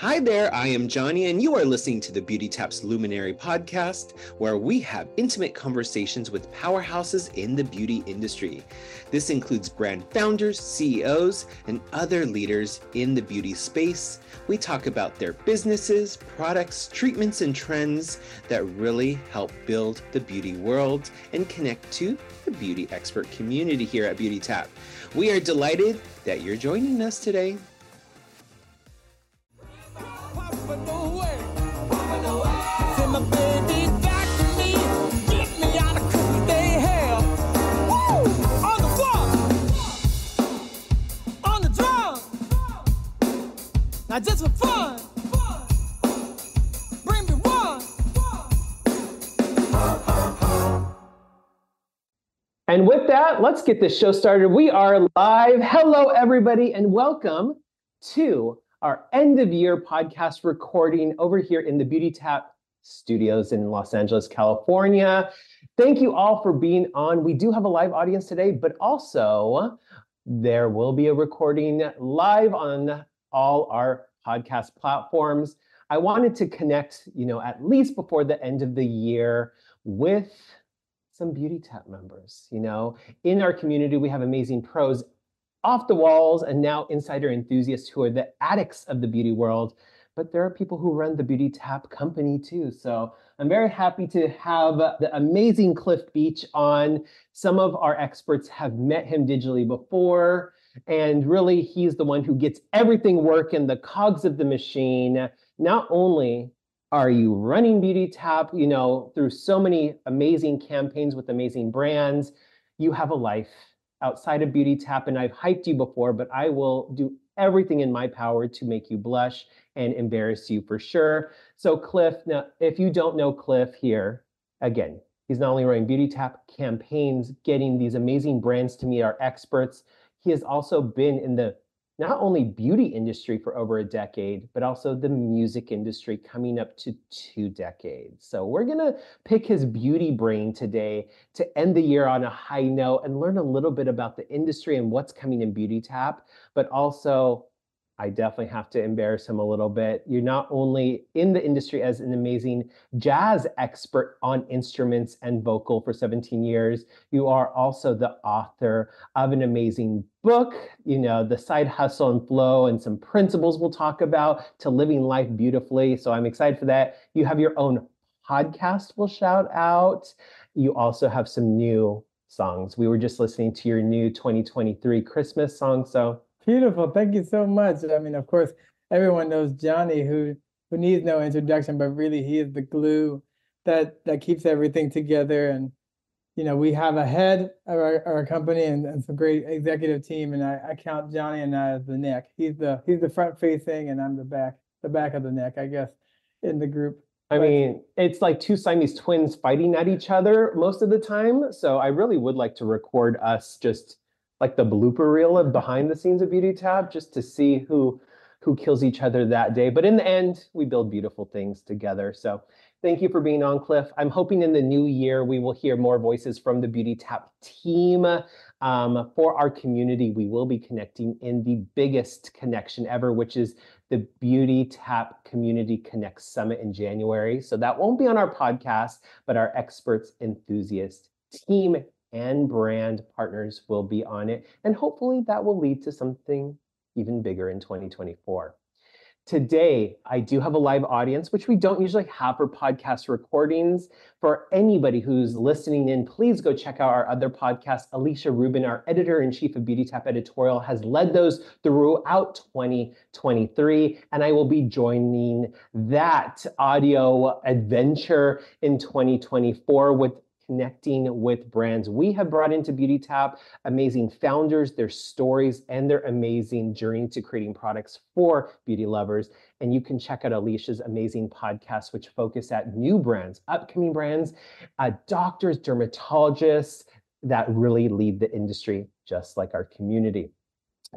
Hi there, I am Jonni, and you are listening to the Beauty Taps Luminary podcast, where we have intimate conversations with powerhouses in the beauty industry. This includes brand founders, CEOs, and other leaders in the beauty space. We talk about their businesses, products, treatments, and trends that really help build the beauty world and connect to the beauty expert community here at Beauty Tap. We are delighted that you're joining us today. And with that, let's get this show started. We are live. Hello, everybody, and welcome to our end of year podcast recording over here in the Beauty Tap studios in Los Angeles, California. Thank you all for being on. We do have a live audience today, but also there will be a recording live on all our podcast platforms. I wanted to connect, you know, at least before the end of the year with some Beauty Tap members. You know, in our community, we have amazing pros off the walls and now insider enthusiasts who are the addicts of the beauty world. But there are people who run the Beauty Tap company too. So I'm very happy to have the amazing Cliff Beach on. Some of our experts have met him digitally before. And really, he's the one who gets everything working, the cogs of the machine. Not only are you running Beauty Tap, you know, through so many amazing campaigns with amazing brands, you have a life outside of Beauty Tap. And I've hyped you before, but I will do everything in my power to make you blush and embarrass you for sure. So, Cliff, now, if you don't know Cliff here, again, he's not only running Beauty Tap campaigns, getting these amazing brands to meet our experts, he has also been in the not only beauty industry for over a decade, but also the music industry coming up to two decades. So we're going to pick his beauty brain today to end the year on a high note and learn a little bit about the industry and what's coming in Beauty Tap, but also I definitely have to embarrass him a little bit. You're not only in the industry as an amazing jazz expert on instruments and vocal for 17 years, you are also the author of an amazing book, you know, The Side Hustle and Flow, and some principles we'll talk about to living life beautifully. So I'm excited for that. You have your own podcast, we'll shout out. You also have some new songs. We were just listening to your new 2023 Christmas song. So Beautiful. Thank you so much. I mean, of course, everyone knows Jonni, who who needs no introduction, but really he is the glue that that keeps everything together. And you know, we have a head of our, our company and, and some great executive team, and I, I count Jonni and I as the neck. He's the he's the front facing, and I'm the back the back of the neck, I guess, in the group. I mean, it's like two Siamese twins fighting at each other most of the time. So I really would like to record us just like the blooper reel of behind the scenes of Beauty Tap just to see who who kills each other that day. But in the end, we build beautiful things together. So thank you for being on, Cliff. I'm hoping in the new year we will hear more voices from the Beauty Tap team. Um, for our community, we will be connecting in the biggest connection ever, which is the Beauty Tap Community Connect Summit in January. So that won't be on our podcast, but our experts enthusiast team and brand partners will be on it. And hopefully that will lead to something even bigger in 2024. Today, I do have a live audience, which we don't usually have for podcast recordings. For anybody who's listening in, please go check out our other podcast. Elycia Rubin, our editor in chief of Beauty Tap Editorial, has led those throughout 2023. And I will be joining that audio adventure in 2024 with connecting with brands. We have brought into Beauty Tap amazing founders, their stories, and their amazing journey to creating products for beauty lovers. And you can check out Elycia's amazing podcast, which focus at new brands, upcoming brands, uh, doctors, dermatologists that really lead the industry, just like our community.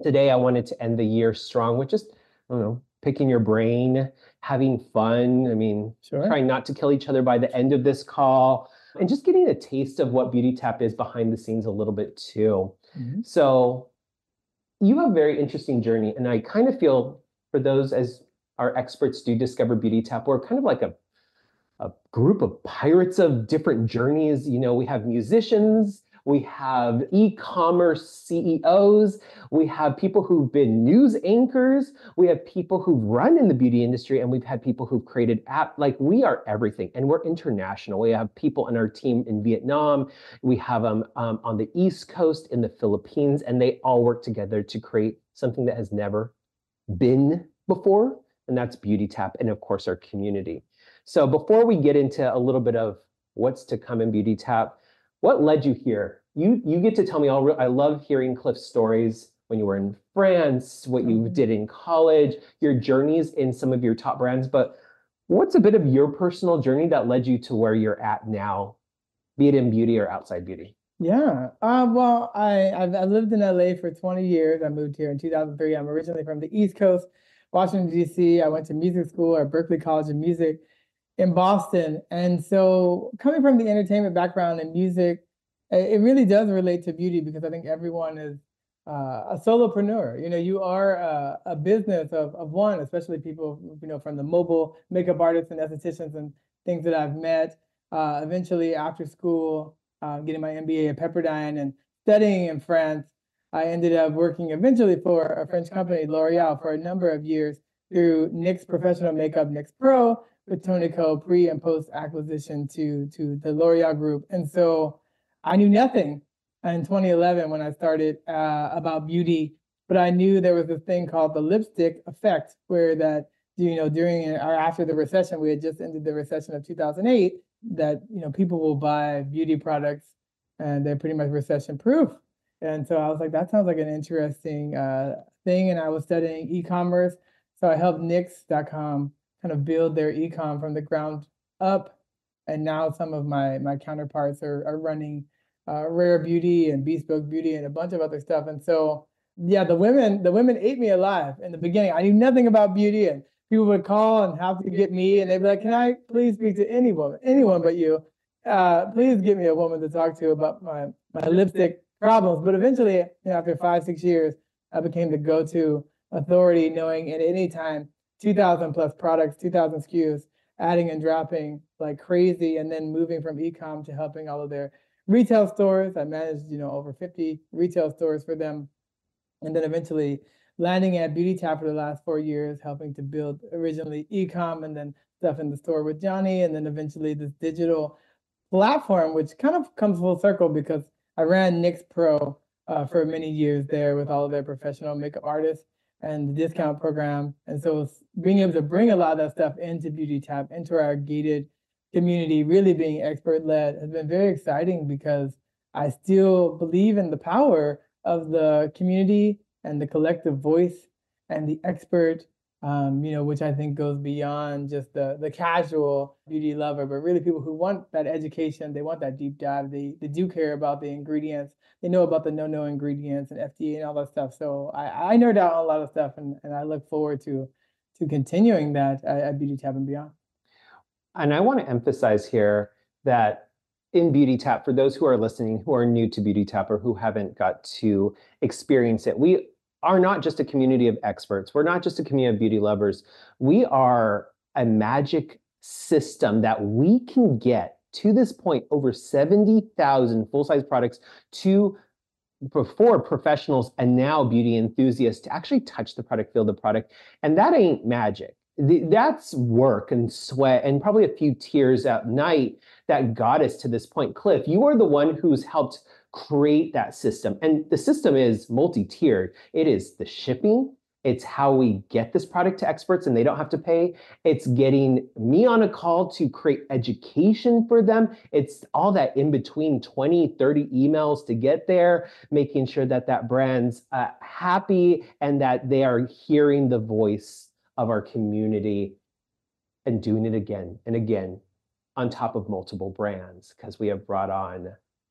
Today, I wanted to end the year strong with just, I don't know, picking your brain, having fun. I mean, sure. trying not to kill each other by the end of this call and just getting a taste of what Beauty Tap is behind the scenes a little bit too. Mm-hmm. So you have a very interesting journey, and I kind of feel for those as our experts do discover Beauty Tap, we're kind of like a a group of pirates of different journeys. You know, we have musicians, we have e-commerce CEOs, we have people who've been news anchors, we have people who've run in the beauty industry, and we've had people who've created app. Like we are everything, and we're international. We have people in our team in Vietnam, we have them um, on the East Coast, in the Philippines, and they all work together to create something that has never been before, and that's Beauty Tap, and of course our community. So before we get into a little bit of what's to come in Beauty Tap, what led you here? You you get to tell me all. I love hearing Cliff's stories when you were in France, what you Mhm. did in college, your journeys in some of your top brands. But what's a bit of your personal journey that led you to where you're at now, be it in beauty or outside beauty? Yeah. Uh, well, I I've, I lived in LA for 20 years. I moved here in 2003. I'm originally from the East Coast, Washington D.C. I went to music school at Berklee College of Music in Boston, and so coming from the entertainment background and music, it really does relate to beauty because I think everyone is uh, a solopreneur. You know, you are a, a business of of one, especially people you know from the mobile makeup artists and estheticians and things that I've met. Uh, eventually, after school uh, getting my MBA at Pepperdine and studying in France. I ended up working eventually for a French company, L'Oreal, for a number of years through NYX Professional Makeup, NYX Pro, with Tony Ko pre and post acquisition to, to the L'Oreal group. And so I knew nothing in 2011 when I started uh, about beauty, but I knew there was this thing called the lipstick effect, where that you know during or after the recession, we had just ended the recession of 2008 that you know people will buy beauty products and they're pretty much recession proof. And so i was like that sounds like an interesting uh, thing and i was studying e-commerce. So i helped nyx.com kind of build their e-com from the ground up and now some of my my counterparts are, are running uh, rare beauty and bespoke beauty and a bunch of other stuff. And so yeah the women the women ate me alive in the beginning. I knew nothing about beauty and people would call and have to get me and they'd be like can i please speak to any woman anyone but you? Uh, please give me a woman to talk to about my my lipstick problems. But eventually you know, after five six years i became the go-to authority knowing at any time 2000 plus products 2000 skus adding and dropping like crazy and then moving from ecom to helping all of their retail stores i managed you know over 50 retail stores for them and then eventually landing at Beauty Tap for the last four years, helping to build originally ecom and then stuff in the store with Jonni, and then eventually this digital platform, which kind of comes full circle because I ran NYX Pro uh, for many years there with all of their professional makeup artists and the discount program. And so being able to bring a lot of that stuff into Beauty Tap, into our gated community, really being expert led has been very exciting because I still believe in the power of the community and the collective voice and the expert, um, you know, which I think goes beyond just the the casual beauty lover, but really people who want that education, they want that deep dive, they they do care about the ingredients, they know about the no no ingredients and FDA and all that stuff. So I I nerd out on a lot of stuff, and and I look forward to to continuing that at, at Beauty Tap and beyond. And I want to emphasize here that in Beauty Tap, for those who are listening who are new to Beauty Tap or who haven't got to experience it, we are not just a community of experts. We're not just a community of beauty lovers. We are a magic system that we can get to this point over 70,000 full size products to before professionals and now beauty enthusiasts to actually touch the product, feel the product. And that ain't magic. The- That's work and sweat and probably a few tears at night that got us to this point. Cliff, you are the one who's helped create that system. And the system is multi tiered. It is the shipping, it's how we get this product to experts and they don't have to pay. It's getting me on a call to create education for them. It's all that in between 20, 30 emails to get there, making sure that that brand's uh, happy and that they are hearing the voice of our community and doing it again and again on top of multiple brands because we have brought on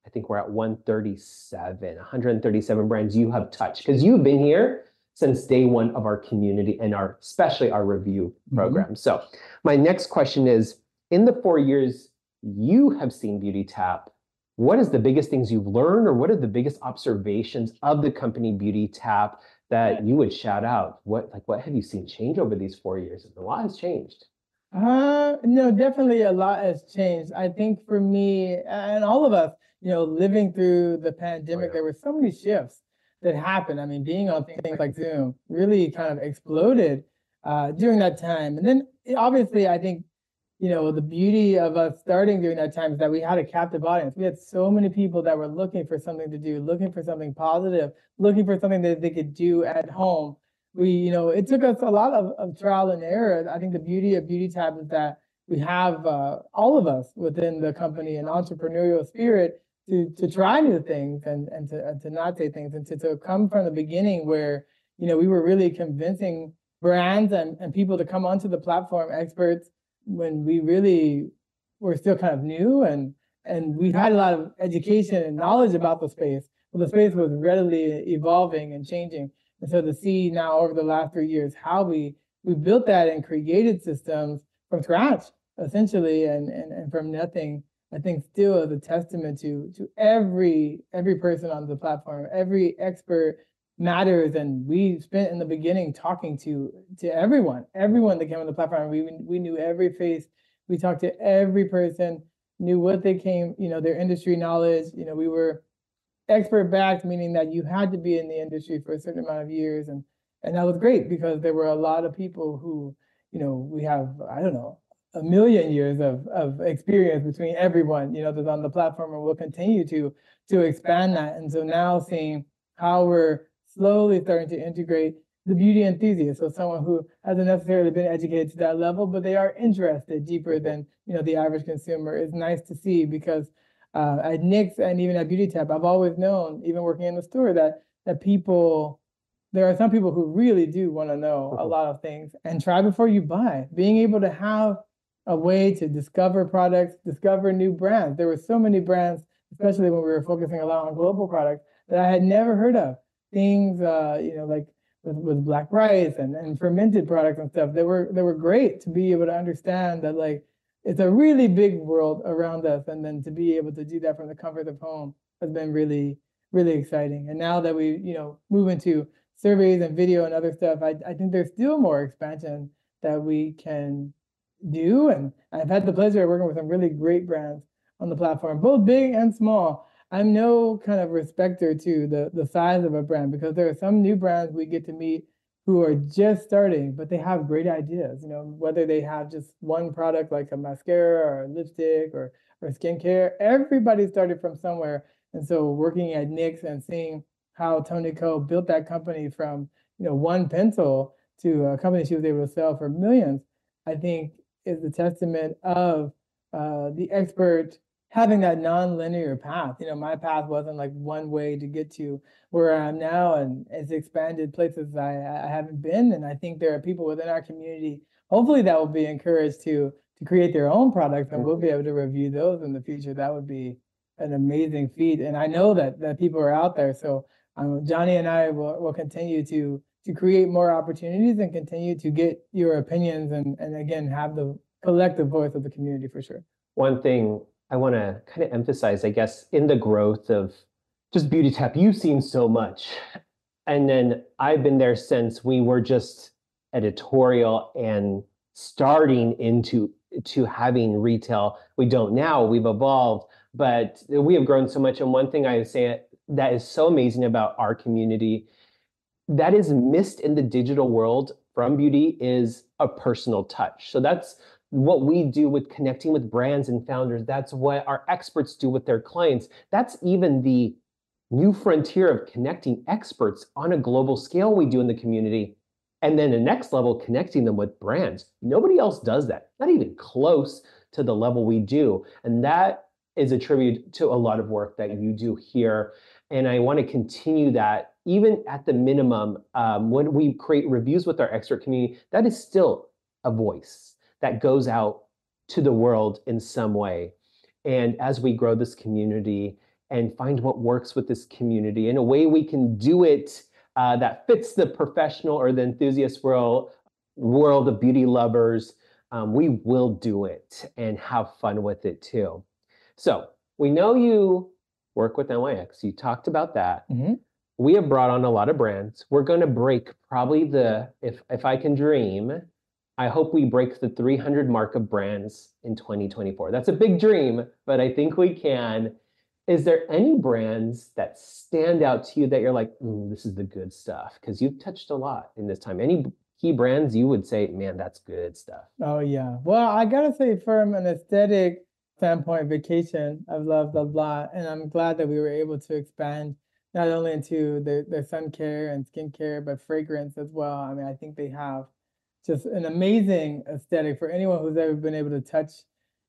i think we're at 137 137 brands you have touched because you've been here since day one of our community and our especially our review Mhm. program so my next question is in the four years you have seen beauty tap what is the biggest things you've learned or what are the biggest observations of the company beauty tap that you would shout out? What like what have you seen change over these four years? A lot has changed. Uh, no, definitely a lot has changed. I think for me and all of us, you know, living through the pandemic, yeah. there were so many shifts that happened. I mean, being on things like Zoom really kind of exploded uh, during that time. And then obviously, I think, you know, the beauty of us starting during that time is that we had a captive audience. We had so many people that were looking for something to do, looking for something positive, looking for something that they could do at home. We, you know, it took us a lot of, of trial and error. I think the beauty of Beauty Tap is that we have uh, all of us within the company an entrepreneurial spirit to to try new things and and to and to not say things and to, to come from the beginning where you know we were really convincing brands and, and people to come onto the platform experts when we really were still kind of new and and we had a lot of education and knowledge about the space but the space was readily evolving and changing. And so to see now over the last three years how we we built that and created systems from scratch essentially and and, and from nothing I think still is a testament to to every every person on the platform, every expert matters, and we spent in the beginning talking to to everyone, everyone that came on the platform. We we knew every face, we talked to every person, knew what they came, you know, their industry knowledge. You know, we were expert backed, meaning that you had to be in the industry for a certain amount of years, and and that was great because there were a lot of people who, you know, we have I don't know a million years of, of experience between everyone, you know, that's on the platform and we'll continue to to expand that. And so now seeing how we're slowly starting to integrate the beauty enthusiast, so someone who hasn't necessarily been educated to that level, but they are interested deeper than you know the average consumer is nice to see because uh, at NYX and even at Beauty Tap, I've always known, even working in the store, that that people there are some people who really do want to know a mm-hmm. lot of things and try before you buy. Being able to have a way to discover products, discover new brands. There were so many brands, especially when we were focusing a lot on global products, that I had never heard of. Things, uh, you know, like with, with black rice and, and fermented products and stuff. They were they were great to be able to understand that like it's a really big world around us, and then to be able to do that from the comfort of home has been really really exciting. And now that we you know move into surveys and video and other stuff, I, I think there's still more expansion that we can do. And I've had the pleasure of working with some really great brands on the platform, both big and small. I'm no kind of respecter to the, the size of a brand because there are some new brands we get to meet who are just starting, but they have great ideas. You know, whether they have just one product like a mascara or a lipstick or or skincare, everybody started from somewhere. And so working at NYX and seeing how Tony Ko built that company from you know one pencil to a company she was able to sell for millions, I think is a testament of uh, the expert having that non-linear path. You know, my path wasn't like one way to get to where I am now, and it's expanded places I, I haven't been. And I think there are people within our community, hopefully, that will be encouraged to to create their own products, and we'll be able to review those in the future. That would be an amazing feat, and I know that that people are out there. So um, Jonni and I will will continue to to create more opportunities and continue to get your opinions and, and again, have the collective voice of the community for sure. One thing I want to kind of emphasize, I guess, in the growth of just Beauty Tap, you've seen so much. And then I've been there since we were just editorial and starting into to having retail. We don't now, we've evolved, but we have grown so much. And one thing I say that is so amazing about our community that is missed in the digital world from beauty is a personal touch. So that's what we do with connecting with brands and founders. That's what our experts do with their clients. That's even the new frontier of connecting experts on a global scale we do in the community. And then the next level, connecting them with brands. Nobody else does that, not even close to the level we do. And that is a tribute to a lot of work that you do here. And I want to continue that even at the minimum, um, when we create reviews with our expert community, that is still a voice that goes out to the world in some way. And as we grow this community and find what works with this community in a way we can do it uh, that fits the professional or the enthusiast world, world of beauty lovers, um, we will do it and have fun with it too. So we know you work with NYX. You talked about that. Mm-hmm. we have brought on a lot of brands. We're going to break probably the if if I can dream, I hope we break the 300 mark of brands in 2024. That's a big dream, but I think we can. Is there any brands that stand out to you that you're like, mm, this is the good stuff? Because you've touched a lot in this time. Any key brands you would say, man, that's good stuff? Oh yeah. Well, I gotta say, from an aesthetic standpoint, vacation I've loved a lot, and I'm glad that we were able to expand not only into their, their sun care and skincare, but fragrance as well. I mean, I think they have just an amazing aesthetic for anyone who's ever been able to touch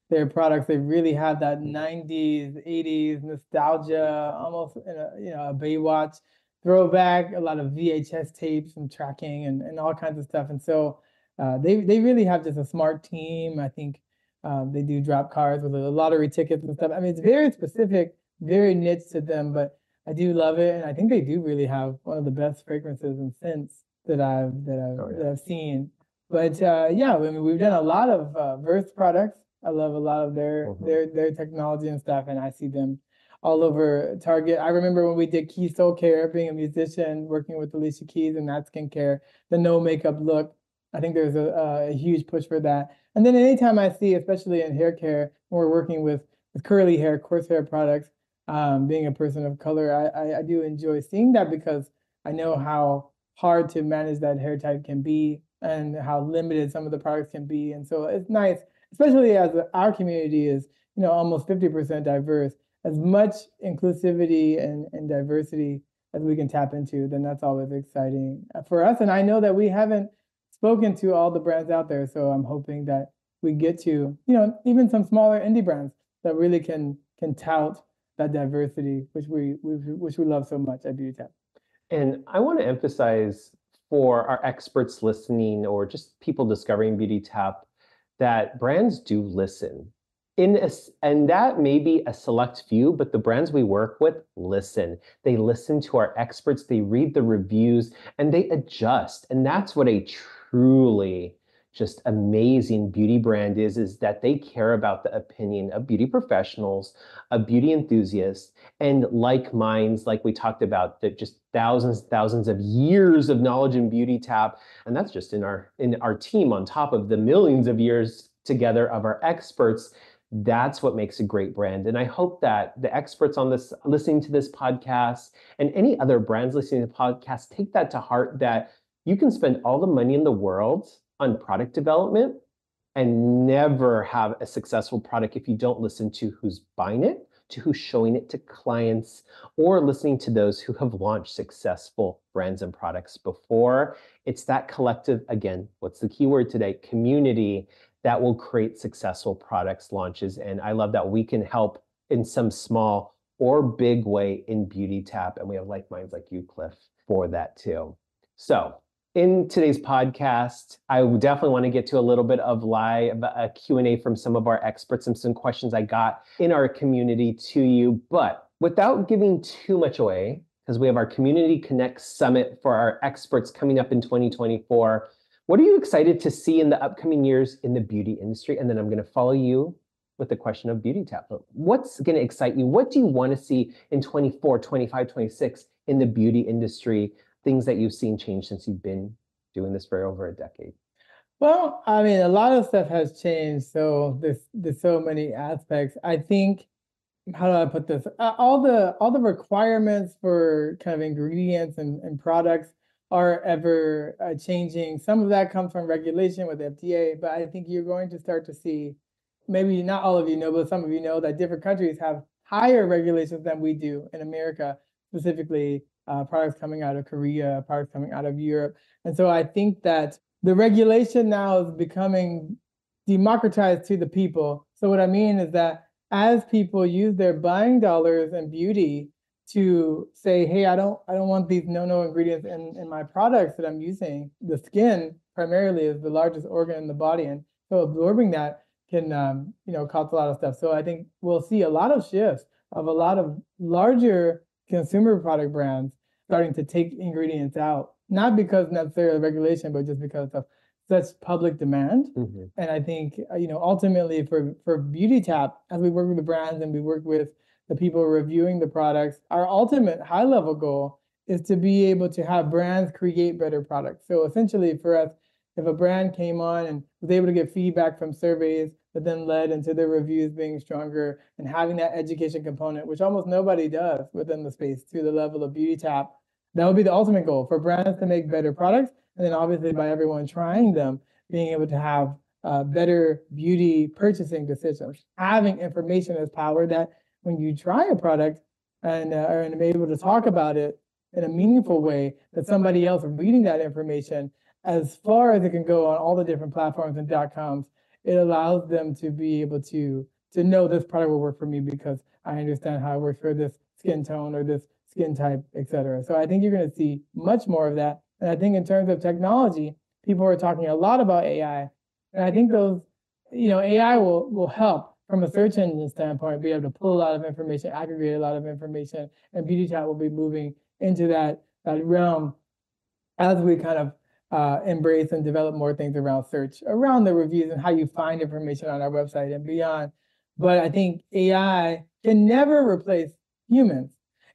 their products. They really have that 90s, 80s nostalgia, almost in a, you know, a Baywatch throwback, a lot of VHS tapes and tracking and, and all kinds of stuff. And so uh, they, they really have just a smart team. I think um, they do drop cards with a lottery tickets and stuff. I mean, it's very specific, very niche to them, but I do love it, and I think they do really have one of the best fragrances and scents that I've that I've, oh, yeah. that I've seen. But uh, yeah, I mean, we've done a lot of uh, Verse products. I love a lot of their mm-hmm. their their technology and stuff, and I see them all over Target. I remember when we did Keys Soulcare, being a musician, working with Alicia Keys and that skincare, the no makeup look. I think there's a, a huge push for that. And then anytime I see, especially in hair care, when we're working with with curly hair, coarse hair products, um, being a person of color, I, I, I do enjoy seeing that because I know how hard to manage that hair type can be and how limited some of the products can be. And so it's nice, especially as our community is, you know, almost 50% diverse, as much inclusivity and, and diversity as we can tap into, then that's always exciting uh, for us. And I know that we haven't spoken to all the brands out there. So I'm hoping that we get to, you know, even some smaller indie brands that really can can tout that diversity, which we, we which we love so much at Beauty Tap. And I want to emphasize for our experts listening or just people discovering Beauty Tap that brands do listen. In a, and that may be a select few, but the brands we work with listen. They listen to our experts, they read the reviews, and they adjust. And that's what a truly just amazing beauty brand is is that they care about the opinion of beauty professionals of beauty enthusiasts and like minds like we talked about that just thousands thousands of years of knowledge in beauty tap and that's just in our in our team on top of the millions of years together of our experts. That's what makes a great brand and i hope that the experts on this listening to this podcast and any other brands listening to the podcast take that to heart that you can spend all the money in the world on product development and never have a successful product if you don't listen to who's buying it, to who's showing it to clients, or listening to those who have launched successful brands and products before. It's that collective, again, what's the key word today? Community that will create successful products launches. And I love that we can help in some small or big way in Beauty Tap. And we have like minds like you, Cliff, for that too. So in today's podcast, I definitely want to get to a little bit of live uh, a Q&A from some of our experts and some questions I got in our community to you. But without giving too much away, because we have our Community Connect Summit for our experts coming up in 2024, what are you excited to see in the upcoming years in the beauty industry? And then I'm going to follow you with the question of Beauty Tap. What's going to excite you? What do you want to see in 24, 25, 26 in the beauty industry? Things that you've seen change since you've been doing this for over a decade? Well, I mean, a lot of stuff has changed. So there's there's so many aspects. I think how do I put this? Uh, all the all the requirements for kind of ingredients and, and products are ever uh, changing. Some of that comes from regulation with FDA, but I think you're going to start to see, maybe not all of you know, but some of you know that different countries have higher regulations than we do in America, specifically uh, products coming out of Korea, products coming out of Europe. And so I think that the regulation now is becoming democratized to the people. So what I mean is that as people use their buying dollars and beauty to say, hey, I don't I don't want these no-no ingredients in, in my products that I'm using. The skin primarily is the largest organ in the body. And so absorbing that can um, you know cause a lot of stuff. So I think we'll see a lot of shifts of a lot of larger consumer product brands starting to take ingredients out, not because necessarily of regulation, but just because of such public demand. Mm-hmm. And I think uh, you know ultimately for for Beauty Tap, as we work with the brands and we work with the people reviewing the products, our ultimate high level goal is to be able to have brands create better products. So essentially for us, if a brand came on and was able to get feedback from surveys that then led into their reviews being stronger and having that education component, which almost nobody does within the space to the level of Beauty Tap, that would be the ultimate goal for brands to make better products. And then obviously by everyone trying them, being able to have uh, better beauty purchasing decisions. Having information as power that when you try a product and uh, are able to talk about it in a meaningful way, that somebody else reading that information as far as it can go on all the different platforms and dot coms, it allows them to be able to to know this product will work for me because I understand how it works for this skin tone or this skin type, et cetera. So I think you're going to see much more of that. And I think in terms of technology, people are talking a lot about AI. And I think those, you know, AI will will help from a search engine standpoint, be able to pull a lot of information, aggregate a lot of information, and Beauty Tap will be moving into that, that realm as we kind of uh, embrace and develop more things around search, around the reviews and how you find information on our website and beyond. But I think AI can never replace humans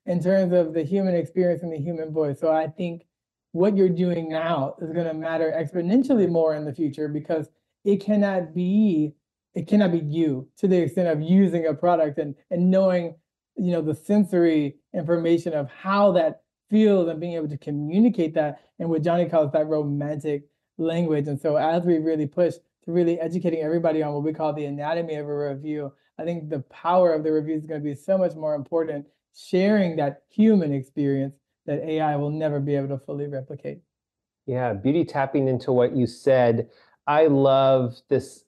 in terms of the human experience and the human voice. So I think what you're doing now is going to matter exponentially more in the future because it cannot be it cannot be you to the extent of using a product and and knowing you know the sensory information of how that feels and being able to communicate that and what Jonni calls that romantic language. And so as we really push to really educating everybody on what we call the anatomy of a review, I think the power of the review is going to be so much more important, sharing that human experience that AI will never be able to fully replicate. Yeah, beauty tapping into what you said. I love this.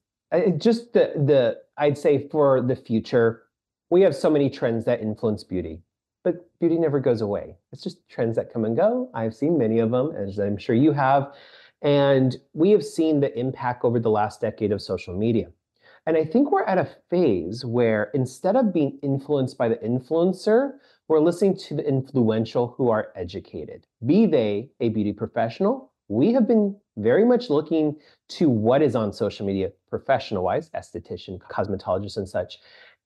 Just the the I'd say for the future, we have so many trends that influence beauty but beauty never goes away. It's just trends that come and go. I've seen many of them, as I'm sure you have. And we have seen the impact over the last decade of social media. And I think we're at a phase where instead of being influenced by the influencer, we're listening to the influential who are educated, be they a beauty professional. We have been very much looking to what is on social media professional wise, esthetician, cosmetologist, and such.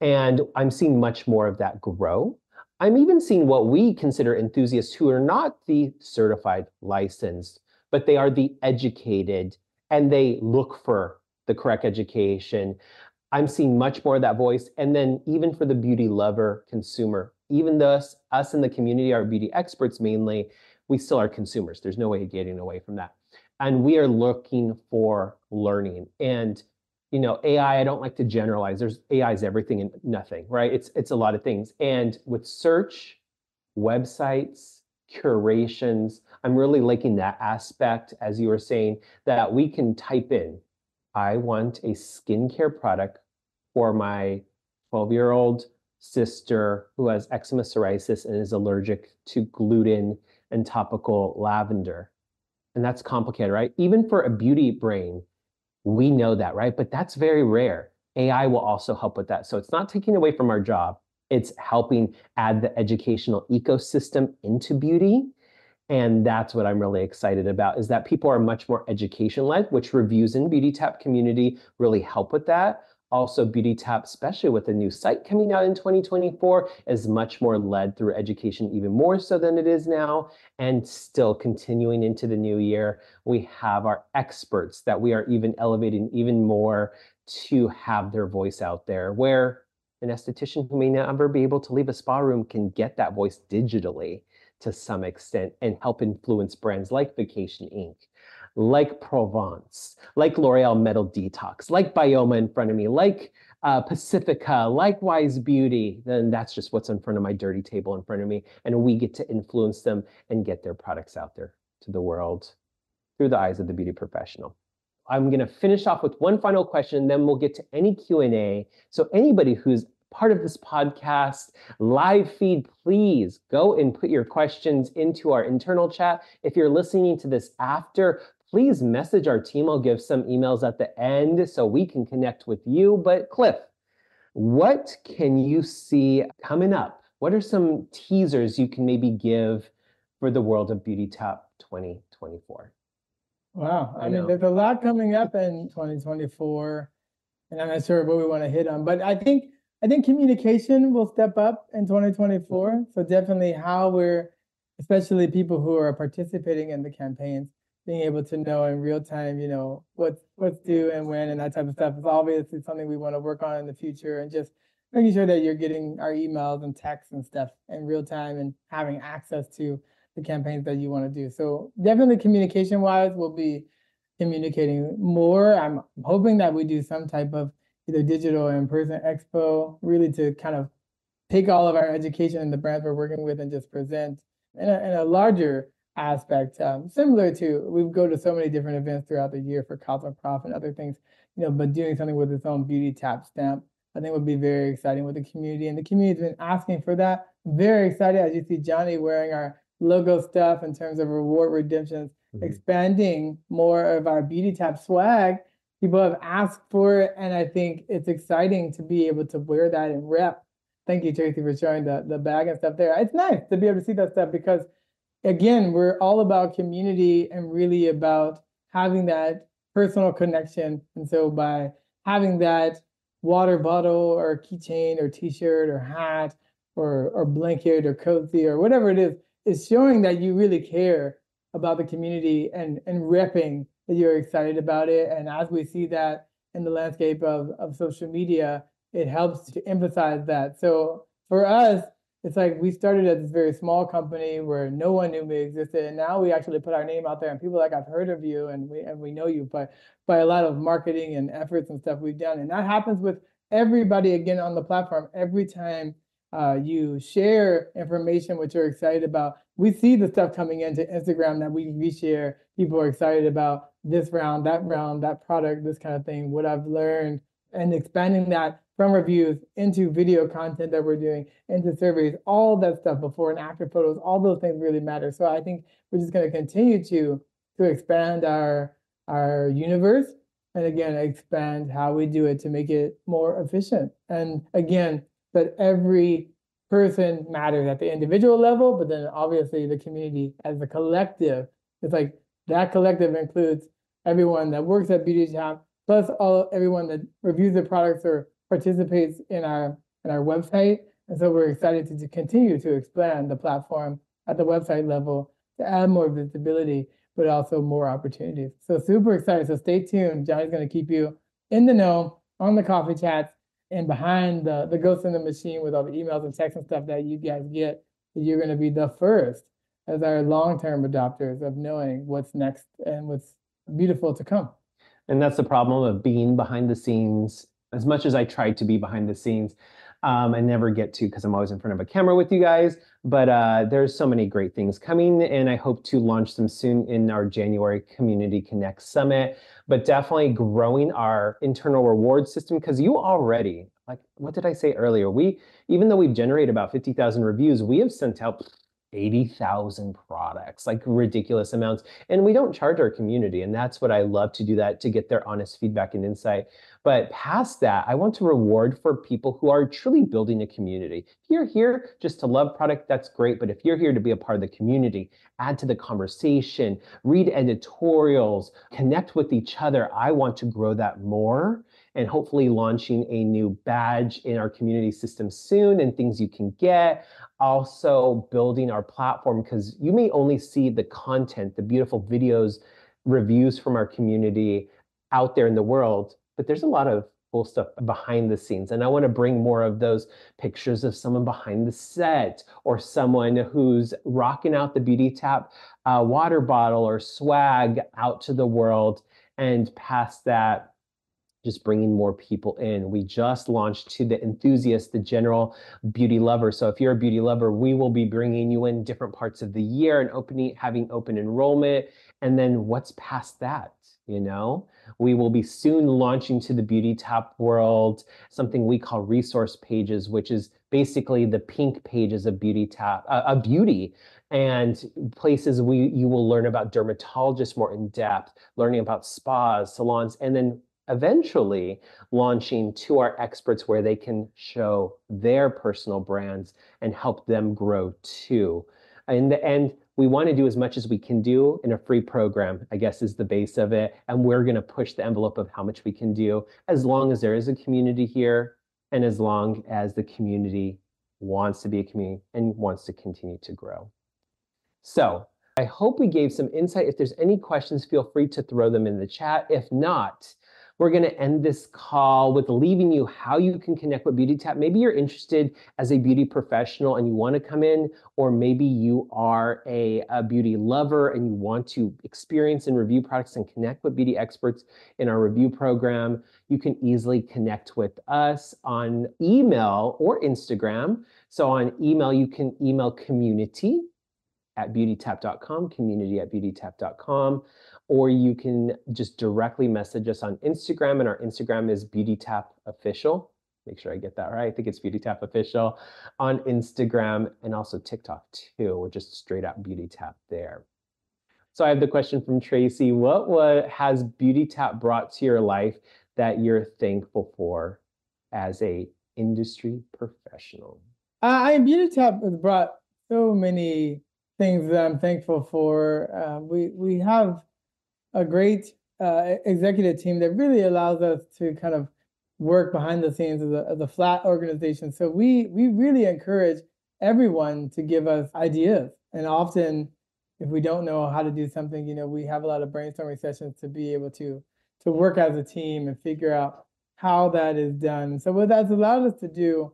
And I'm seeing much more of that grow. I'm even seeing what we consider enthusiasts who are not the certified licensed, but they are the educated and they look for the correct education. I'm seeing much more of that voice. And then even for the beauty lover consumer, even thus, us in the community, our beauty experts mainly, we still are consumers. There's no way of getting away from that. And we are looking for learning. And you know, AI, I don't like to generalize. There's AI is everything and nothing, right? It's it's a lot of things. And with search, websites, curations, I'm really liking that aspect, as you were saying, that we can type in, I want a skincare product for my 12-year-old sister who has eczema psoriasis and is allergic to gluten and topical lavender. And that's complicated, right? Even for a beauty brain, we know that, right? But that's very rare. AI will also help with that. So it's not taking away from our job, it's helping add the educational ecosystem into beauty. And that's what I'm really excited about is that people are much more education led, which reviews in Beauty Tap community really help with that. Also, Beauty Tap, especially with the new site coming out in 2024, is much more led through education, even more so than it is now. And still continuing into the new year, we have our experts that we are even elevating even more to have their voice out there, where an esthetician who may never be able to leave a spa room can get that voice digitally to some extent and help influence brands like Vacation Inc., like Provence, like L'Oreal Metal Detox, like Bioma in front of me, like uh, Pacifica, likewise Beauty, then that's just what's in front of my dirty table in front of me. And we get to influence them and get their products out there to the world through the eyes of the beauty professional. I'm going to finish off with one final question, then we'll get to any Q&A. So anybody who's part of this podcast live feed, please go and put your questions into our internal chat. If you're listening to this after, please message our team. I'll give some emails at the end so we can connect with you. But Cliff, what can you see coming up? What are some teasers you can maybe give for the world of Beauty Tap 2024? Wow. I, I mean, there's a lot coming up in 2024, and I'm not sure what we want to hit on, but I think I think communication will step up in 2024. So definitely how we're especially people who are participating in the campaigns, being able to know in real time, you know, what's what's due and when and that type of stuff is obviously something we want to work on in the future and just making sure that you're getting our emails and texts and stuff in real time and having access to the campaigns that you want to do. So definitely communication wise, we'll be communicating more. I'm hoping that we do some type of either digital or in-person expo, really to kind of take all of our education and the brands we're working with and just present in a, in a larger aspect, um, similar to we go to so many different events throughout the year for Cosmoprof and other things, you know, but doing something with its own beauty tap stamp, I think would be very exciting with the community. And the community's been asking for that. Very excited as you see Jonni wearing our logo stuff in terms of reward redemptions, mm-hmm. expanding more of our beauty tap swag. People have asked for it, and I think it's exciting to be able to wear that and rep. Thank you, Tracy, for showing the, the bag and stuff there. It's nice to be able to see that stuff because, again, we're all about community and really about having that personal connection. And so by having that water bottle or keychain or t-shirt or hat or, or blanket or cozy or whatever it is, is showing that you really care about the community and and repping you're excited about it. And as we see that in the landscape of, of social media, it helps to emphasize that. So for us, it's like we started as this very small company where no one knew we existed, and now we actually put our name out there, and people like I've heard of you, and we and we know you But by a lot of marketing and efforts and stuff we've done, and that happens with everybody again on the platform. Every time uh, you share information which you're excited about. We see the stuff coming into Instagram that we reshare. People are excited about this round, that round, that product, this kind of thing, what I've learned, and expanding that from reviews into video content that we're doing, into surveys, all that stuff before and after photos, all those things really matter. So I think we're just going to continue to to expand our our universe and again expand how we do it to make it more efficient. And again, that every person matters at the individual level, but then obviously the community as a collective. It's like that collective includes everyone that works at Beauty Tap, plus all everyone that reviews the products or participates in our in our website. And so we're excited to, to continue to expand the platform at the website level to add more visibility, but also more opportunities. So super excited. So stay tuned. Jonni's going to keep you in the know on the coffee chats and behind the, the ghost in the machine with all the emails and texts and stuff that you guys get, you're going to be the first as our long-term adopters of knowing what's next and what's beautiful to come. And that's the problem of being behind the scenes. As much as I try to be behind the scenes, um, I never get to because I'm always in front of a camera with you guys. But uh, there's so many great things coming, and I hope to launch them soon in our January Community Connect Summit. But definitely growing our internal reward system because you already, like, what did I say earlier? We, even though we've generated about 50,000 reviews, we have sent out 80,000 products, like ridiculous amounts. And we don't charge our community. And that's what I love to do that to get their honest feedback and insight. But past that, I want to reward for people who are truly building a community. If you're here just to love product, that's great. But if you're here to be a part of the community, add to the conversation, read editorials, connect with each other, I want to grow that more and hopefully launching a new badge in our community system soon and things you can get. Also building our platform because you may only see the content, the beautiful videos, reviews from our community out there in the world, but there's a lot of cool stuff behind the scenes. And I want to bring more of those pictures of someone behind the set or someone who's rocking out the Beauty Tap uh, water bottle or swag out to the world. And past that, just bringing more people in. We just launched to the enthusiast, the general beauty lover. So if you're a beauty lover, we will be bringing you in different parts of the year and opening, having open enrollment. And then what's past that? You know, we will be soon launching to the beauty tap world something we call resource pages, which is basically the pink pages of beauty tap, uh, of beauty and places we you will learn about dermatologists more in depth, learning about spas, salons, and then eventually launching to our experts where they can show their personal brands and help them grow too. In the end, we want to do as much as we can do in a free program, I guess is the base of it. And we're going to push the envelope of how much we can do as long as there is a community here and as long as the community wants to be a community and wants to continue to grow. So I hope we gave some insight. If there's any questions, feel free to throw them in the chat. If not, we're going to end this call with leaving you how you can connect with Beauty Tap. Maybe you're interested as a beauty professional and you want to come in, or maybe you are a, a, beauty lover and you want to experience and review products and connect with beauty experts in our review program. You can easily connect with us on email or Instagram. So on email, you can email community at beautytap.com, community at beautytap.com or you can just directly message us on Instagram, and our Instagram is BeautyTap Official. Make sure I get that right. I think it's BeautyTap Official on Instagram and also TikTok too. We're just straight up BeautyTap there. So I have the question from Tracy. What, what has BeautyTap brought to your life that you're thankful for as a industry professional? Uh, I BeautyTap has brought so many things that I'm thankful for. Uh, we we have a great uh, executive team that really allows us to kind of work behind the scenes of the, of the flat organization. So we we really encourage everyone to give us ideas. And often, if we don't know how to do something, you know, we have a lot of brainstorming sessions to be able to to work as a team and figure out how that is done. So what that's allowed us to do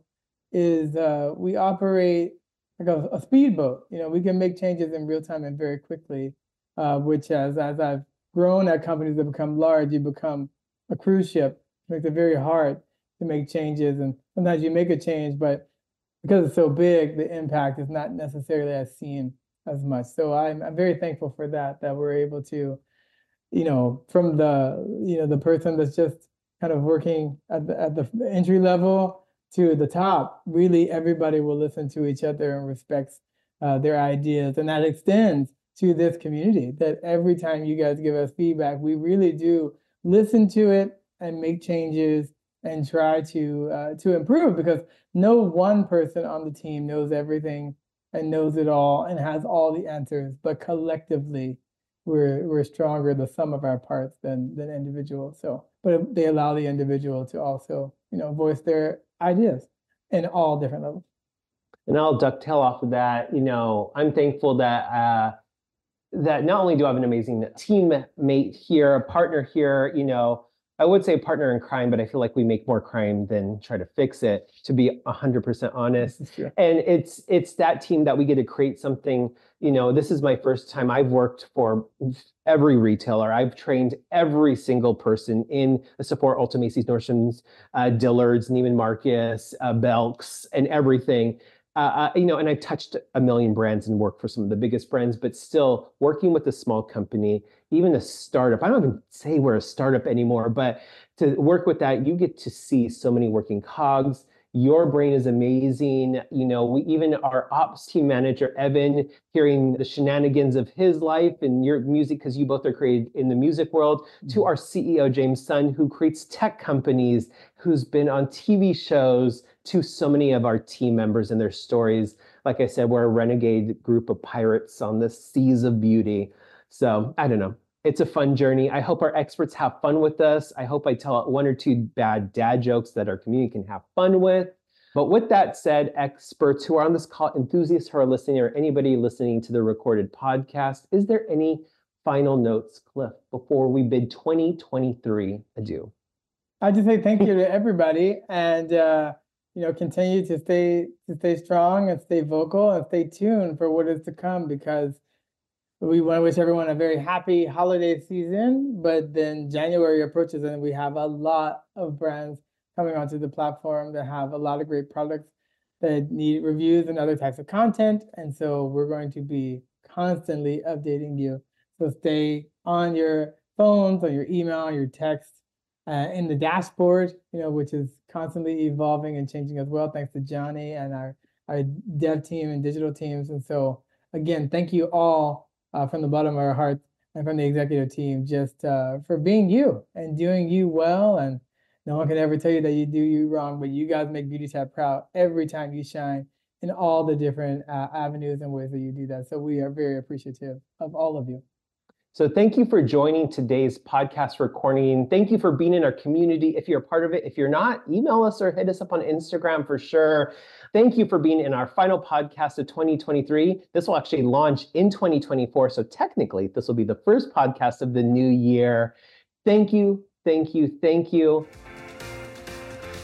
is uh, we operate like a, a speedboat. You know, we can make changes in real time and very quickly, uh, which as as I've grown at companies that become large, you become a cruise ship. It makes it very hard to make changes. And sometimes you make a change, but because it's so big, the impact is not necessarily as seen as much. So I'm, I'm very thankful for that, that we're able to, you know, from the, you know, the person that's just kind of working at the, at the entry level to the top, really everybody will listen to each other and respects uh, their ideas. And that extends to this community that every time you guys give us feedback, we really do listen to it and make changes and try to uh, to improve because no one person on the team knows everything and knows it all and has all the answers, but collectively we're we're stronger the sum of our parts than than individuals. So, but they allow the individual to also you know voice their ideas in all different levels. And I'll ducktail off of that. You know, I'm thankful that uh, that not only do I have an amazing teammate here, a partner here, you know, I would say partner in crime, but I feel like we make more crime than try to fix it, to be 100% honest. And it's it's that team that we get to create something, you know, this is my first time I've worked for every retailer. I've trained every single person in the support Ulta, Macy's, Nordstrom's, uh, Dillard's, Neiman Marcus, uh, Belk's, and everything uh, you know, and I've touched a million brands and worked for some of the biggest brands, but still working with a small company, even a startup. I don't even say we're a startup anymore, but to work with that, you get to see so many working cogs. Your brain is amazing. You know, we even our ops team manager, Evan, hearing the shenanigans of his life and your music, because you both are created in the music world, mm-hmm. to our CEO, James Sun, who creates tech companies, who's been on TV shows, to so many of our team members and their stories. Like I said, we're a renegade group of pirates on the seas of beauty. So I don't know. It's a fun journey. I hope our experts have fun with us. I hope I tell one or two bad dad jokes that our community can have fun with. But with that said, experts who are on this call, enthusiasts who are listening, or anybody listening to the recorded podcast, is there any final notes, Cliff, before we bid 2023 adieu? I just say thank you to everybody. And uh, you know, continue to stay to stay strong and stay vocal and stay tuned for what is to come because we want to wish everyone a very happy holiday season. But then January approaches and we have a lot of brands coming onto the platform that have a lot of great products that need reviews and other types of content. And so we're going to be constantly updating you. So stay on your phones, on your email, your text, uh, in the dashboard, you know, which is constantly evolving and changing as well, thanks to Jonni and our, our dev team and digital teams. And so, again, thank you all uh, from the bottom of our hearts and from the executive team just uh, for being you and doing you well. And no one can ever tell you that you do you wrong, but you guys make Beauty Tap proud every time you shine in all the different uh, avenues and ways that you do that. So we are very appreciative of all of you. So thank you for joining today's podcast recording. Thank you for being in our community. If you're a part of it, if you're not, email us or hit us up on Instagram for sure. Thank you for being in our final podcast of 2023. This will actually launch in 2024. So technically, this will be the first podcast of the new year. Thank you, thank you, thank you.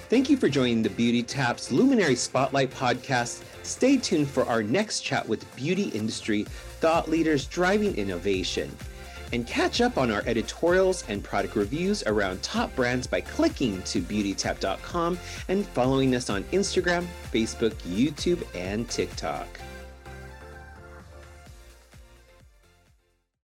Thank you for joining the Beauty Taps Luminary Spotlight podcast. Stay tuned for our next chat with beauty industry thought leaders driving innovation and catch up on our editorials and product reviews around top brands by clicking to beautytap.com and following us on Instagram, Facebook, YouTube, and TikTok.